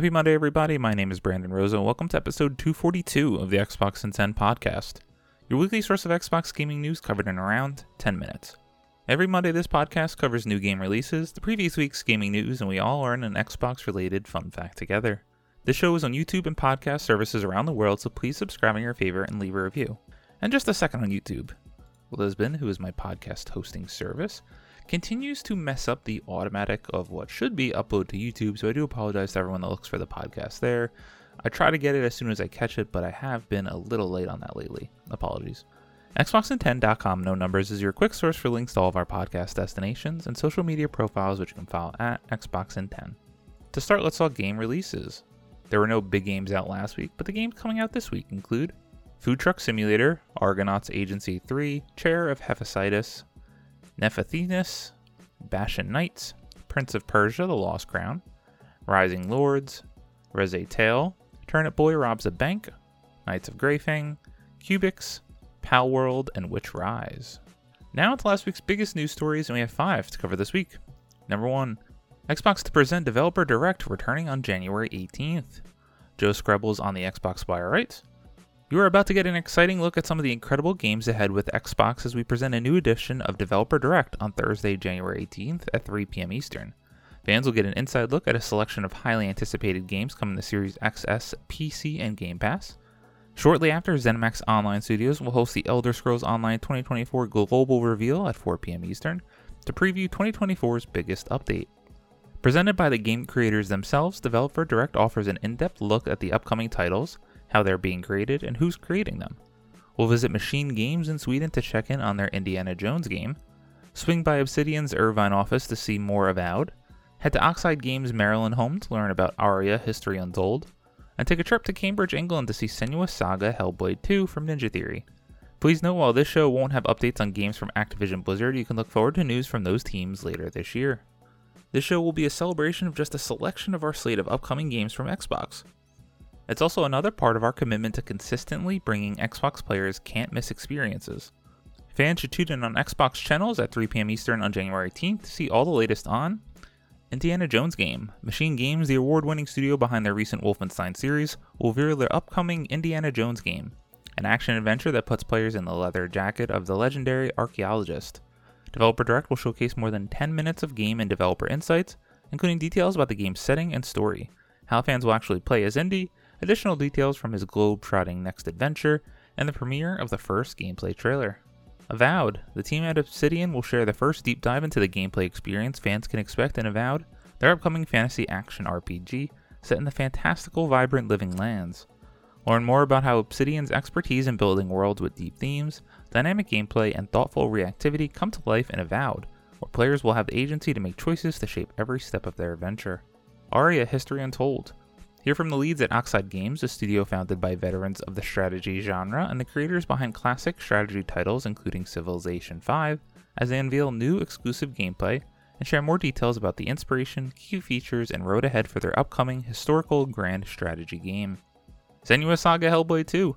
Happy Monday, everybody. My name is Brandon Rosa, and welcome to episode 242 of the Xbox in 10 podcast, your weekly source of Xbox gaming news covered in around 10 minutes. Every Monday, this podcast covers new game releases, the previous week's gaming news, and we all learn an Xbox related fun fact together. This show is on YouTube and podcast services around the world, so please subscribe on your favorite and leave a review. And just a second on YouTube. Libsyn, who is my podcast hosting service, continues to mess up the automatic of what should be upload to YouTube, so I do apologize to everyone that looks for the podcast there. I try to get it as soon as I catch it, but I have been a little late on that lately. Apologies. Xboxin10.com No Numbers is your quick source for links to all of our podcast destinations and social media profiles, which you can follow at Xboxin10. To start, let's talk game releases. There were no big games out last week, but the games coming out this week include Food Truck Simulator, Argonauts Agency 3, Chair of Hephaestus, Nephathenus, Bashan Knights, Prince of Persia, The Lost Crown, Rising Lords, Reze Tale, Turnip Boy Robs a Bank, Knights of Greyfang, Cubics, Pal World, and Witch Rise. Now to last week's biggest news stories, and we have five to cover this week. Number one, Xbox to present Developer Direct returning on January 18th. Joe Skrebels on the Xbox Wire writes, you are about to get an exciting look at some of the incredible games ahead with Xbox as we present a new edition of Developer Direct on Thursday, January 18th at 3 p.m. Eastern. Fans will get an inside look at a selection of highly anticipated games coming to Series XS, PC, and Game Pass. Shortly after, ZeniMax Online Studios will host the Elder Scrolls Online 2024 Global Reveal at 4 p.m. Eastern to preview 2024's biggest update. Presented by the game creators themselves, Developer Direct offers an in depth look at the upcoming titles, how they're being created, and who's creating them. We'll visit Machine Games in Sweden to check in on their Indiana Jones game, swing by Obsidian's Irvine office to see more Avowed, head to Oxide Games Maryland home to learn about Ara History Untold, and take a trip to Cambridge, England to see Senua's Saga Hellblade 2 from Ninja Theory. Please note while this show won't have updates on games from Activision Blizzard, you can look forward to news from those teams later this year. This show will be a celebration of just a selection of our slate of upcoming games from Xbox. It's also another part of our commitment to consistently bringing Xbox players can't miss experiences. Fans should tune in on Xbox channels at 3 p.m. Eastern on January 18th to see all the latest on Indiana Jones game. Machine Games, the award winning studio behind their recent Wolfenstein series, will reveal their upcoming Indiana Jones game, an action adventure that puts players in the leather jacket of the legendary archaeologist. Developer Direct will showcase more than 10 minutes of game and developer insights, including details about the game's setting and story, how fans will actually play as Indy, additional details from his globe-trotting next adventure, and the premiere of the first gameplay trailer. Avowed, the team at Obsidian will share the first deep dive into the gameplay experience fans can expect in Avowed, their upcoming fantasy action RPG set in the fantastical, vibrant living lands. Learn more about how Obsidian's expertise in building worlds with deep themes, dynamic gameplay, and thoughtful reactivity come to life in Avowed, where players will have the agency to make choices to shape every step of their adventure. Ara History Untold, Hear from the leads at Oxide Games, a studio founded by veterans of the strategy genre and the creators behind classic strategy titles including Civilization V, as they unveil new exclusive gameplay and share more details about the inspiration, key features, and road ahead for their upcoming historical grand strategy game. Senua Saga Hellblade 2.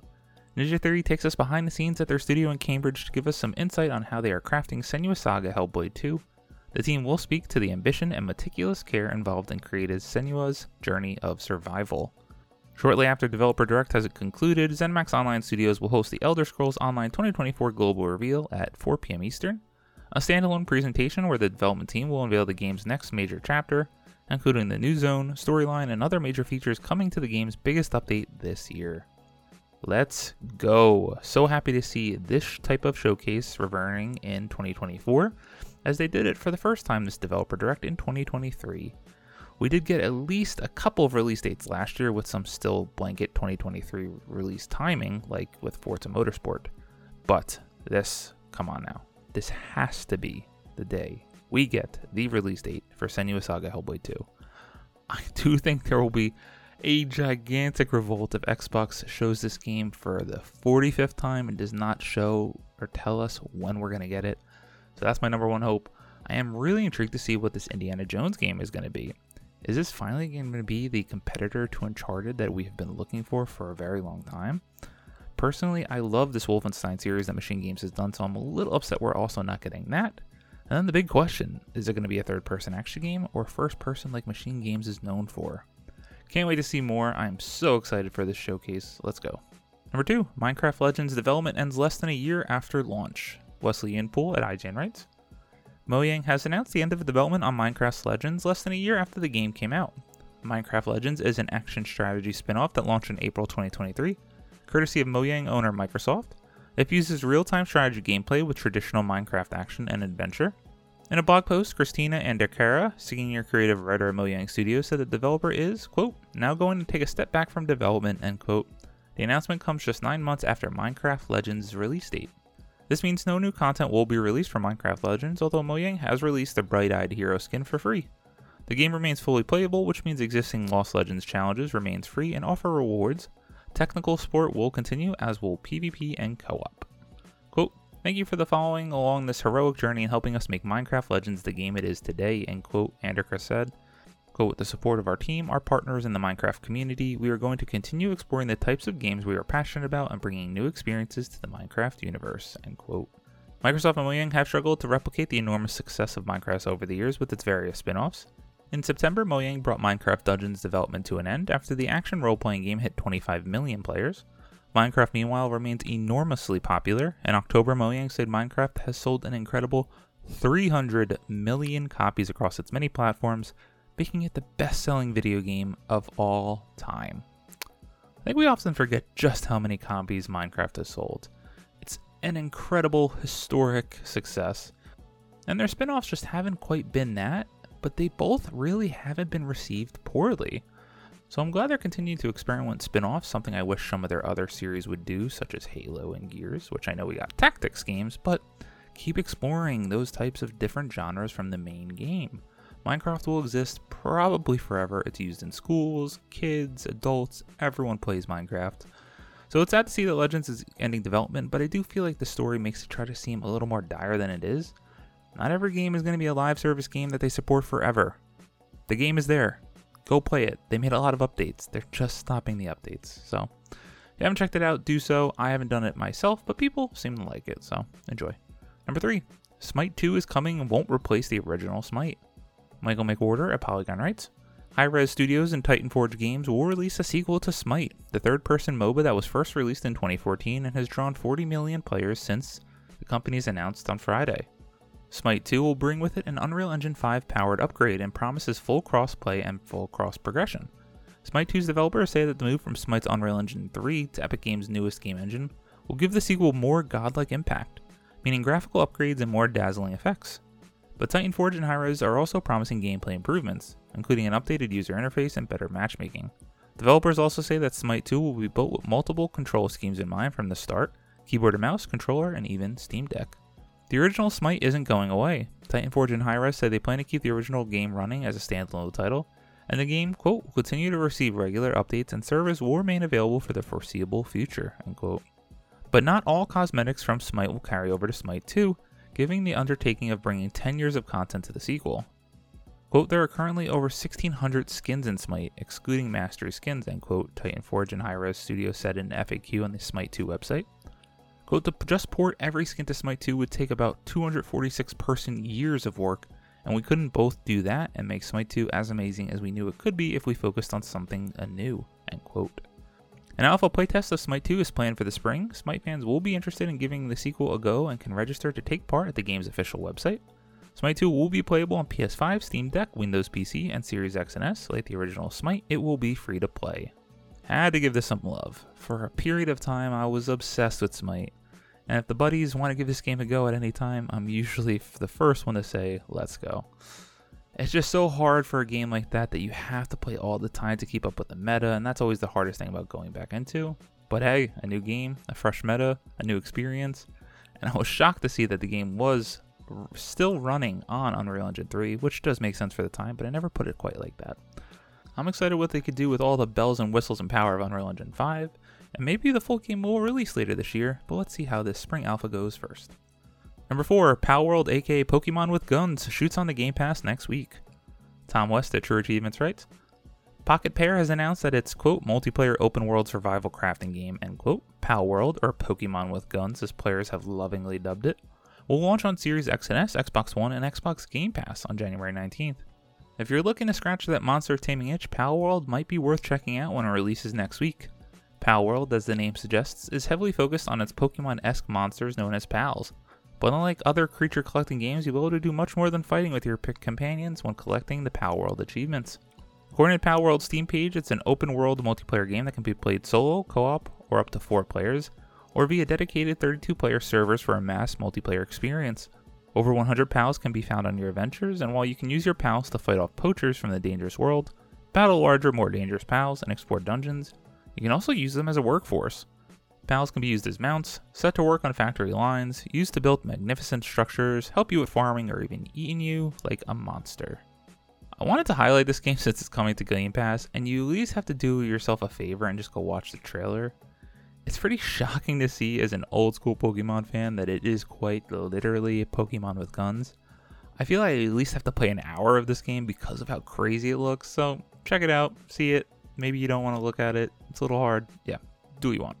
Ninja Theory takes us behind the scenes at their studio in Cambridge to give us some insight on how they are crafting Senua Saga Hellblade 2 the team will speak to the ambition and meticulous care involved in creating Senua's journey of survival. Shortly after Developer Direct has concluded, ZeniMax Online Studios will host the Elder Scrolls Online 2024 Global Reveal at 4 p.m. Eastern, a standalone presentation where the development team will unveil the game's next major chapter, including the new zone, storyline, and other major features coming to the game's biggest update this year. Let's go! So happy to see this type of showcase returning in 2024 as they did it for the first time this Developer Direct in 2023. We did get at least a couple of release dates last year with some still blanket 2023 release timing, like with Forza Motorsport. But this, come on now, this has to be the day we get the release date for Senua Saga Hellblade 2. I do think there will be a gigantic revolt if Xbox shows this game for the 45th time and does not show or tell us when we're going to get it. So that's my number one hope. I am really intrigued to see what this Indiana Jones game is going to be. Is this finally going to be the competitor to Uncharted that we have been looking for for a very long time? Personally, I love this Wolfenstein series that Machine Games has done, so I'm a little upset we're also not getting that. And then the big question is it going to be a third person action game or first person like Machine Games is known for? Can't wait to see more. I'm so excited for this showcase. Let's go. Number two, Minecraft Legends development ends less than a year after launch. Wesley Yin-Poole at IGN writes Mojang has announced the end of development on Minecraft Legends less than a year after the game came out. Minecraft Legends is an action strategy spin off that launched in April 2023, courtesy of Mojang owner Microsoft. It uses real time strategy gameplay with traditional Minecraft action and adventure. In a blog post, Christina Andekara, senior creative writer at Mojang Studios, said the developer is, quote, now going to take a step back from development, end quote. The announcement comes just nine months after Minecraft Legends' release date. This means no new content will be released for Minecraft Legends, although Mojang has released the Bright Eyed Hero skin for free. The game remains fully playable, which means existing Lost Legends challenges remains free and offer rewards. Technical support will continue, as will PvP and co-op. Quote, Thank you for the following along this heroic journey and helping us make Minecraft Legends the game it is today, end quote, Anderka said. Quote, with the support of our team, our partners in the Minecraft community, we are going to continue exploring the types of games we are passionate about and bringing new experiences to the Minecraft universe, end quote. Microsoft and Mojang have struggled to replicate the enormous success of Minecraft over the years with its various spin offs. In September, Mojang brought Minecraft Dungeons development to an end after the action role playing game hit 25 million players. Minecraft, meanwhile, remains enormously popular. In October, Mojang said Minecraft has sold an incredible 300 million copies across its many platforms, making it the best selling video game of all time. I think we often forget just how many copies Minecraft has sold. It's an incredible, historic success. And their spin offs just haven't quite been that, but they both really haven't been received poorly. So I'm glad they're continuing to experiment with spin offs, something I wish some of their other series would do, such as Halo and Gears, which I know we got tactics games, but keep exploring those types of different genres from the main game. Minecraft will exist probably forever. It's used in schools, kids, adults, everyone plays Minecraft. So it's sad to see that Legends is ending development, but I do feel like the story makes it try to seem a little more dire than it is. Not every game is going to be a live service game that they support forever. The game is there. Go play it. They made a lot of updates. They're just stopping the updates. So, if you haven't checked it out, do so. I haven't done it myself, but people seem to like it, so enjoy. Number three, Smite 2 is coming and won't replace the original Smite. Michael McWhorter at Polygon writes, Hi-Rez Studios and Titan Forge Games will release a sequel to Smite, the third-person MOBA that was first released in 2014 and has drawn 40 million players since the company's announced on Friday. Smite 2 will bring with it an Unreal Engine 5 powered upgrade and promises full cross-play and full cross-progression. Smite 2's developers say that the move from Smite's Unreal Engine 3 to Epic Games' newest game engine will give the sequel more godlike impact, meaning graphical upgrades and more dazzling effects. But Titan Forge and Hi-Rez are also promising gameplay improvements, including an updated user interface and better matchmaking. Developers also say that Smite 2 will be built with multiple control schemes in mind from the start keyboard and mouse, controller, and even Steam Deck. The original Smite isn't going away. Titan Forge and Hi-Rez said they plan to keep the original game running as a standalone title, and the game, quote, will continue to receive regular updates and servers will remain available for the foreseeable future, unquote. But not all cosmetics from Smite will carry over to Smite 2, giving the undertaking of bringing 10 years of content to the sequel. Quote, there are currently over 1,600 skins in Smite, excluding Mastery skins, end quote, Titan Forge and Hi-Rez Studio said in an FAQ on the Smite 2 website. Quote, to just port every skin to Smite 2 would take about 246 person years of work, and we couldn't both do that and make Smite 2 as amazing as we knew it could be if we focused on something anew, end quote. An alpha playtest of Smite 2 is planned for the spring. Smite fans will be interested in giving the sequel a go and can register to take part at the game's official website. Smite 2 will be playable on PS5, Steam Deck, Windows PC, and Series X and S. Like the original Smite, it will be free to play. I Had to give this some love. For a period of time, I was obsessed with Smite. And if the buddies want to give this game a go at any time, I'm usually the first one to say, let's go. It's just so hard for a game like that that you have to play all the time to keep up with the meta, and that's always the hardest thing about going back into. But hey, a new game, a fresh meta, a new experience, and I was shocked to see that the game was r- still running on Unreal Engine 3, which does make sense for the time, but I never put it quite like that. I'm excited what they could do with all the bells and whistles and power of Unreal Engine 5, and maybe the full game will release later this year, but let's see how this spring alpha goes first. Number 4, Pal World, aka Pokemon with Guns shoots on the Game Pass next week. Tom West at True Achievements writes Pocket Pair has announced that its quote multiplayer open world survival crafting game, end quote, Pal World, or Pokemon with Guns as players have lovingly dubbed it, will launch on Series X and S, Xbox One, and Xbox Game Pass on January 19th. If you're looking to scratch that monster taming itch, Pal World might be worth checking out when it releases next week. Pal World, as the name suggests, is heavily focused on its Pokemon esque monsters known as pals. But unlike other creature collecting games, you'll be able to do much more than fighting with your picked companions when collecting the Palworld achievements. According to Palworld's Steam page, it's an open world multiplayer game that can be played solo, co op, or up to 4 players, or via dedicated 32 player servers for a mass multiplayer experience. Over 100 pals can be found on your adventures, and while you can use your pals to fight off poachers from the dangerous world, battle larger, more dangerous pals, and explore dungeons, you can also use them as a workforce. Pals can be used as mounts, set to work on factory lines, used to build magnificent structures, help you with farming, or even eating you like a monster. I wanted to highlight this game since it's coming to Game Pass, and you at least have to do yourself a favor and just go watch the trailer. It's pretty shocking to see as an old school Pokemon fan that it is quite literally Pokemon with guns. I feel I at least have to play an hour of this game because of how crazy it looks, so check it out, see it. Maybe you don't want to look at it, it's a little hard. Yeah, do what you want.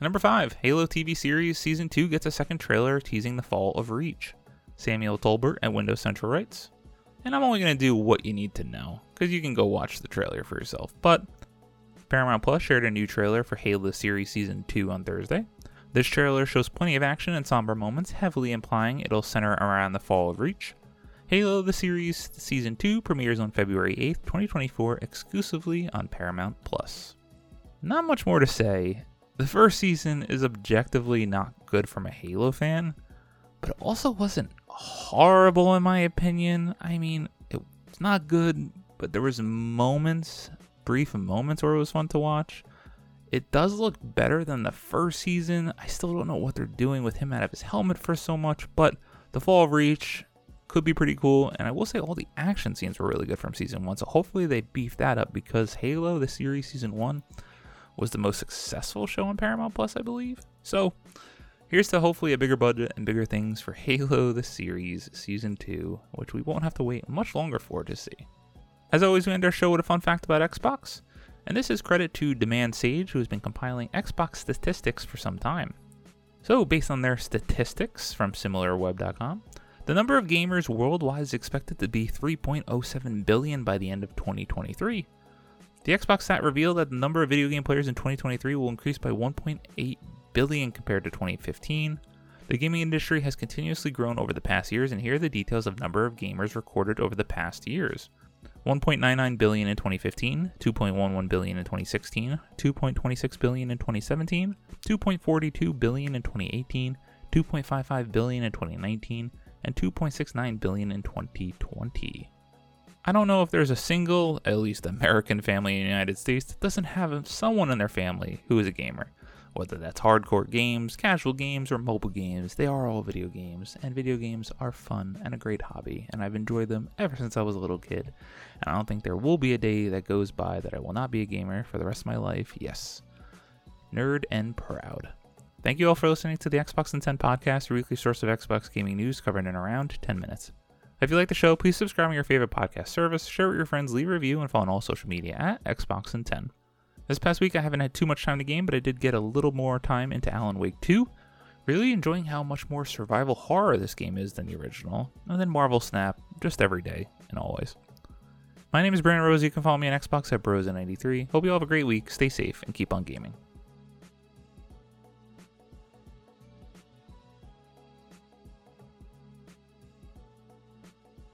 Number 5, Halo TV series Season 2 gets a second trailer teasing the fall of Reach. Samuel Tolbert at Windows Central writes, and I'm only going to do what you need to know, because you can go watch the trailer for yourself. But Paramount Plus shared a new trailer for Halo Series Season 2 on Thursday. This trailer shows plenty of action and somber moments, heavily implying it'll center around the fall of Reach. Halo the Series Season 2 premieres on February 8th, 2024, exclusively on Paramount Plus. Not much more to say. The first season is objectively not good from a Halo fan, but it also wasn't horrible in my opinion. I mean, it's not good, but there was moments brief moments where it was fun to watch. It does look better than the first season. I still don't know what they're doing with him out of his helmet for so much, but the Fall of Reach could be pretty cool. And I will say all the action scenes were really good from season one. So hopefully they beef that up because Halo, the series season one, was the most successful show on Paramount Plus, I believe. So here's to hopefully a bigger budget and bigger things for Halo, the series season two, which we won't have to wait much longer for to see. As always, we end our show with a fun fact about Xbox, and this is credit to Demand Sage, who has been compiling Xbox statistics for some time. So, based on their statistics from SimilarWeb.com, the number of gamers worldwide is expected to be 3.07 billion by the end of 2023. The Xbox stat revealed that the number of video game players in 2023 will increase by 1.8 billion compared to 2015. The gaming industry has continuously grown over the past years, and here are the details of number of gamers recorded over the past years. 1.99 billion in 2015, 2.11 billion in 2016, 2.26 billion in 2017, 2.42 billion in 2018, 2.55 billion in 2019, and 2.69 billion in 2020. I don't know if there's a single, at least American family in the United States that doesn't have someone in their family who is a gamer. Whether that's hardcore games, casual games, or mobile games, they are all video games, and video games are fun and a great hobby, and I've enjoyed them ever since I was a little kid. And I don't think there will be a day that goes by that I will not be a gamer for the rest of my life. Yes. Nerd and proud. Thank you all for listening to the Xbox in 10 podcast, your weekly source of Xbox gaming news covered in around 10 minutes. If you like the show, please subscribe on your favorite podcast service, share with your friends, leave a review, and follow on all social media at Xbox in 10. This past week, I haven't had too much time to game, but I did get a little more time into Alan Wake 2. Really enjoying how much more survival horror this game is than the original. And then Marvel Snap, just every day and always. My name is Brandon Rosa. You can follow me on Xbox at Brosa93. Hope you all have a great week, stay safe, and keep on gaming.